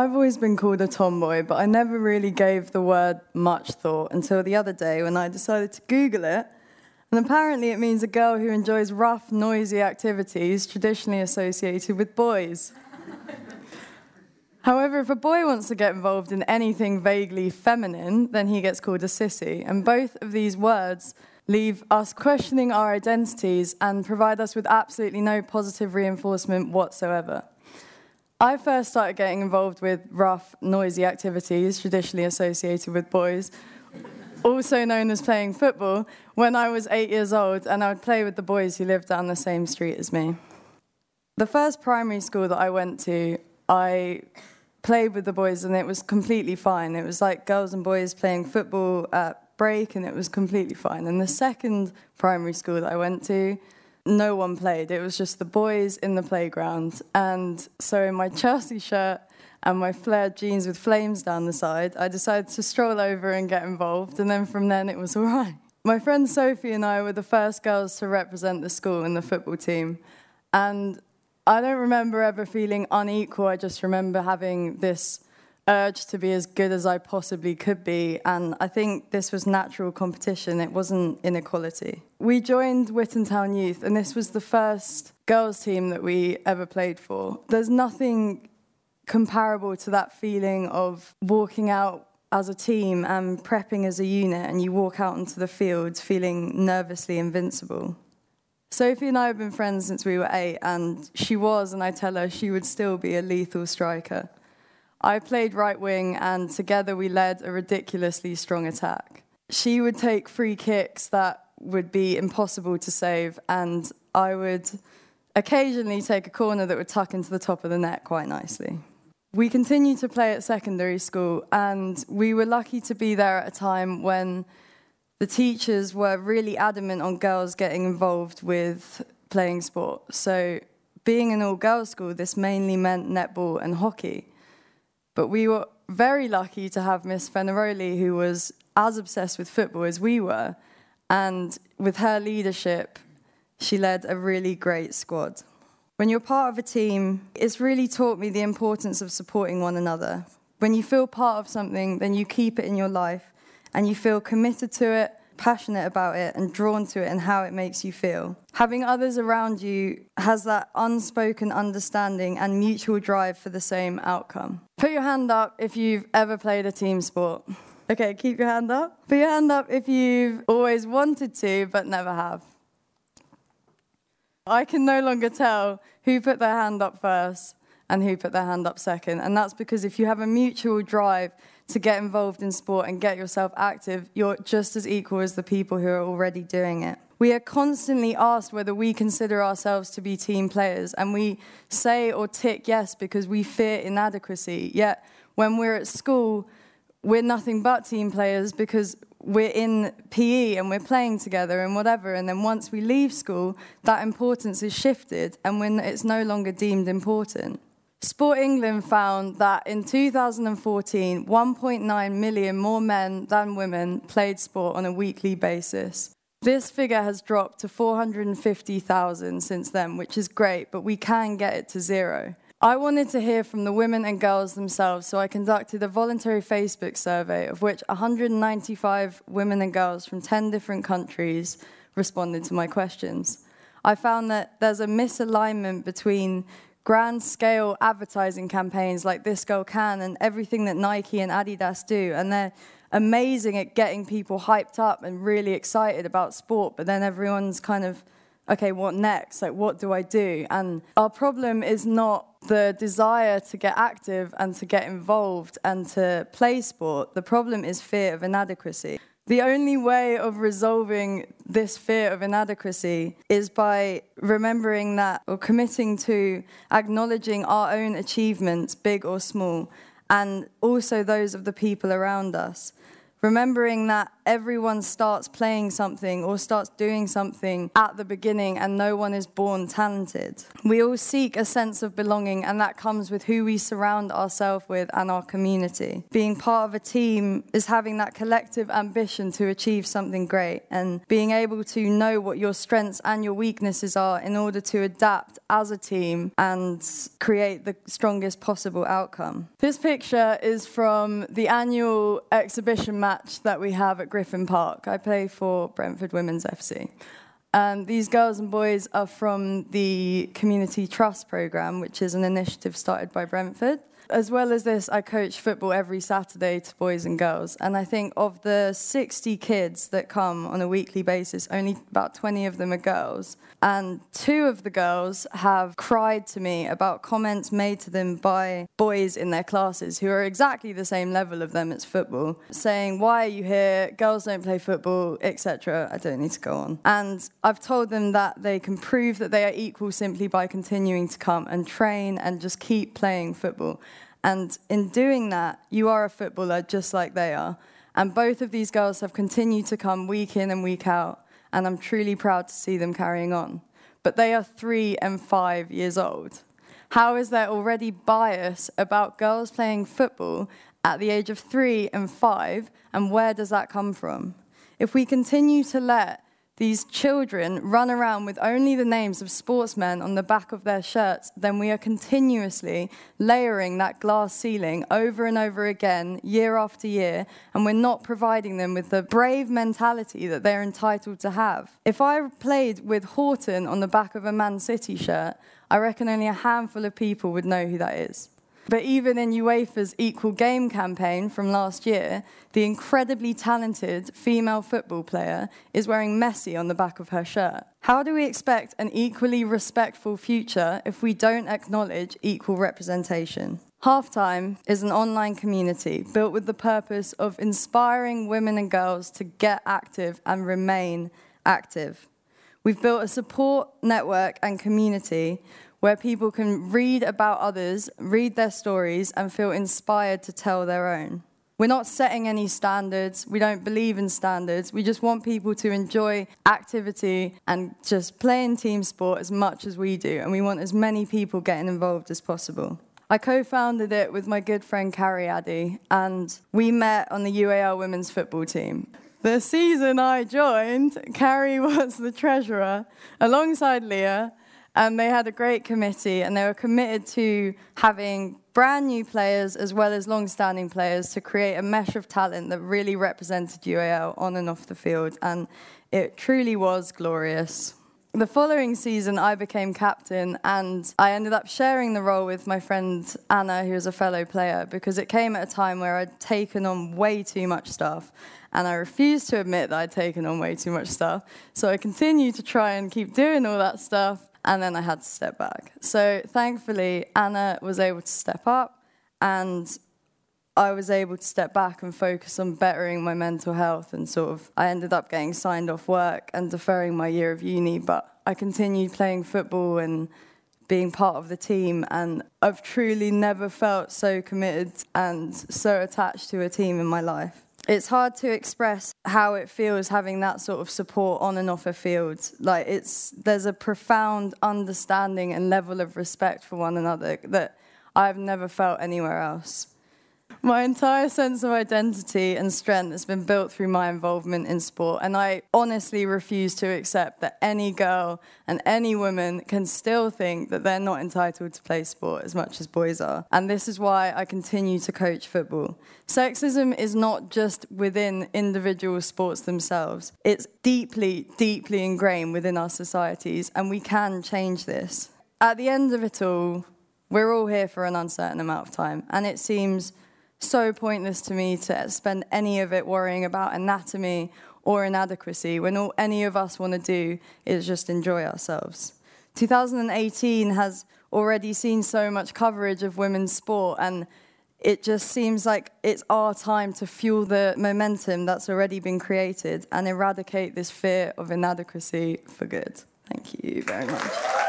I've always been called a tomboy, but I never really gave the word much thought until the other day when I decided to Google it. And apparently, it means a girl who enjoys rough, noisy activities traditionally associated with boys. However, if a boy wants to get involved in anything vaguely feminine, then he gets called a sissy. And both of these words leave us questioning our identities and provide us with absolutely no positive reinforcement whatsoever. I first started getting involved with rough, noisy activities traditionally associated with boys, also known as playing football, when I was eight years old, and I would play with the boys who lived down the same street as me. The first primary school that I went to, I played with the boys, and it was completely fine. It was like girls and boys playing football at break, and it was completely fine. And the second primary school that I went to, no one played. It was just the boys in the playground. And so, in my Chelsea shirt and my flared jeans with flames down the side, I decided to stroll over and get involved. And then from then, it was all right. My friend Sophie and I were the first girls to represent the school in the football team. And I don't remember ever feeling unequal. I just remember having this urge to be as good as I possibly could be. And I think this was natural competition, it wasn't inequality. We joined Witton Town Youth, and this was the first girls' team that we ever played for. There's nothing comparable to that feeling of walking out as a team and prepping as a unit, and you walk out into the field feeling nervously invincible. Sophie and I have been friends since we were eight, and she was, and I tell her she would still be a lethal striker. I played right wing, and together we led a ridiculously strong attack. She would take free kicks that would be impossible to save, and I would occasionally take a corner that would tuck into the top of the net quite nicely. We continued to play at secondary school, and we were lucky to be there at a time when the teachers were really adamant on girls getting involved with playing sport. So, being an all girls school, this mainly meant netball and hockey. But we were very lucky to have Miss Fenaroli, who was as obsessed with football as we were. And with her leadership, she led a really great squad. When you're part of a team, it's really taught me the importance of supporting one another. When you feel part of something, then you keep it in your life and you feel committed to it passionate about it and drawn to it and how it makes you feel. Having others around you has that unspoken understanding and mutual drive for the same outcome. Put your hand up if you've ever played a team sport. Okay, keep your hand up. Put your hand up if you've always wanted to but never have. I can no longer tell who put their hand up first and who put their hand up second. And that's because if you have a mutual drive to get involved in sport and get yourself active, you're just as equal as the people who are already doing it. We are constantly asked whether we consider ourselves to be team players, and we say or tick yes because we fear inadequacy. Yet, when we're at school, we're nothing but team players because we're in PE and we're playing together and whatever. And then once we leave school, that importance is shifted, and when it's no longer deemed important. Sport England found that in 2014, 1.9 million more men than women played sport on a weekly basis. This figure has dropped to 450,000 since then, which is great, but we can get it to zero. I wanted to hear from the women and girls themselves, so I conducted a voluntary Facebook survey of which 195 women and girls from 10 different countries responded to my questions. I found that there's a misalignment between grand scale advertising campaigns like This Girl Can and everything that Nike and Adidas do. And they're amazing at getting people hyped up and really excited about sport. But then everyone's kind of, okay, what next? Like, what do I do? And our problem is not the desire to get active and to get involved and to play sport. The problem is fear of inadequacy. The only way of resolving this fear of inadequacy is by remembering that or committing to acknowledging our own achievements, big or small, and also those of the people around us. Remembering that everyone starts playing something or starts doing something at the beginning and no one is born talented. We all seek a sense of belonging, and that comes with who we surround ourselves with and our community. Being part of a team is having that collective ambition to achieve something great and being able to know what your strengths and your weaknesses are in order to adapt as a team and create the strongest possible outcome. This picture is from the annual exhibition match that we have at Griffin Park. I play for Brentford Women's FC. And these girls and boys are from the Community Trust Programme, which is an initiative started by Brentford. As well as this, I coach football every Saturday to boys and girls. And I think of the 60 kids that come on a weekly basis, only about 20 of them are girls. And two of the girls have cried to me about comments made to them by boys in their classes who are exactly the same level of them as football, saying, Why are you here? Girls don't play football, etc. I don't need to go on. And I've told them that they can prove that they are equal simply by continuing to come and train and just keep playing football. And in doing that, you are a footballer just like they are. And both of these girls have continued to come week in and week out, and I'm truly proud to see them carrying on. But they are three and five years old. How is there already bias about girls playing football at the age of three and five, and where does that come from? If we continue to let these children run around with only the names of sportsmen on the back of their shirts, then we are continuously layering that glass ceiling over and over again, year after year, and we're not providing them with the brave mentality that they're entitled to have. If I played with Houghton on the back of a Man City shirt, I reckon only a handful of people would know who that is. But even in UEFA's Equal Game campaign from last year, the incredibly talented female football player is wearing Messi on the back of her shirt. How do we expect an equally respectful future if we don't acknowledge equal representation? Halftime is an online community built with the purpose of inspiring women and girls to get active and remain active. We've built a support network and community where people can read about others, read their stories, and feel inspired to tell their own. We're not setting any standards. We don't believe in standards. We just want people to enjoy activity and just play in team sport as much as we do. And we want as many people getting involved as possible. I co founded it with my good friend Carrie Addy, and we met on the UAL women's football team. The season I joined, Carrie was the treasurer alongside Leah, and they had a great committee, and they were committed to having brand new players as well as long standing players to create a mesh of talent that really represented UAL on and off the field. And it truly was glorious. The following season, I became captain, and I ended up sharing the role with my friend Anna, who was a fellow player, because it came at a time where I'd taken on way too much stuff, and I refused to admit that I'd taken on way too much stuff. So I continued to try and keep doing all that stuff, and then I had to step back. So thankfully, Anna was able to step up, and I was able to step back and focus on bettering my mental health. And sort of, I ended up getting signed off work and deferring my year of uni, but I continued playing football and being part of the team. And I've truly never felt so committed and so attached to a team in my life it's hard to express how it feels having that sort of support on and off a field. Like it's there's a profound understanding and level of respect for one another that I've never felt anywhere else. My entire sense of identity and strength has been built through my involvement in sport, and I honestly refuse to accept that any girl and any woman can still think that they're not entitled to play sport as much as boys are. And this is why I continue to coach football. Sexism is not just within individual sports themselves, it's deeply, deeply ingrained within our societies, and we can change this. At the end of it all, we're all here for an uncertain amount of time, and it seems so pointless to me to spend any of it worrying about anatomy or inadequacy when all any of us want to do is just enjoy ourselves. 2018 has already seen so much coverage of women's sport, and it just seems like it's our time to fuel the momentum that's already been created and eradicate this fear of inadequacy for good. Thank you very much.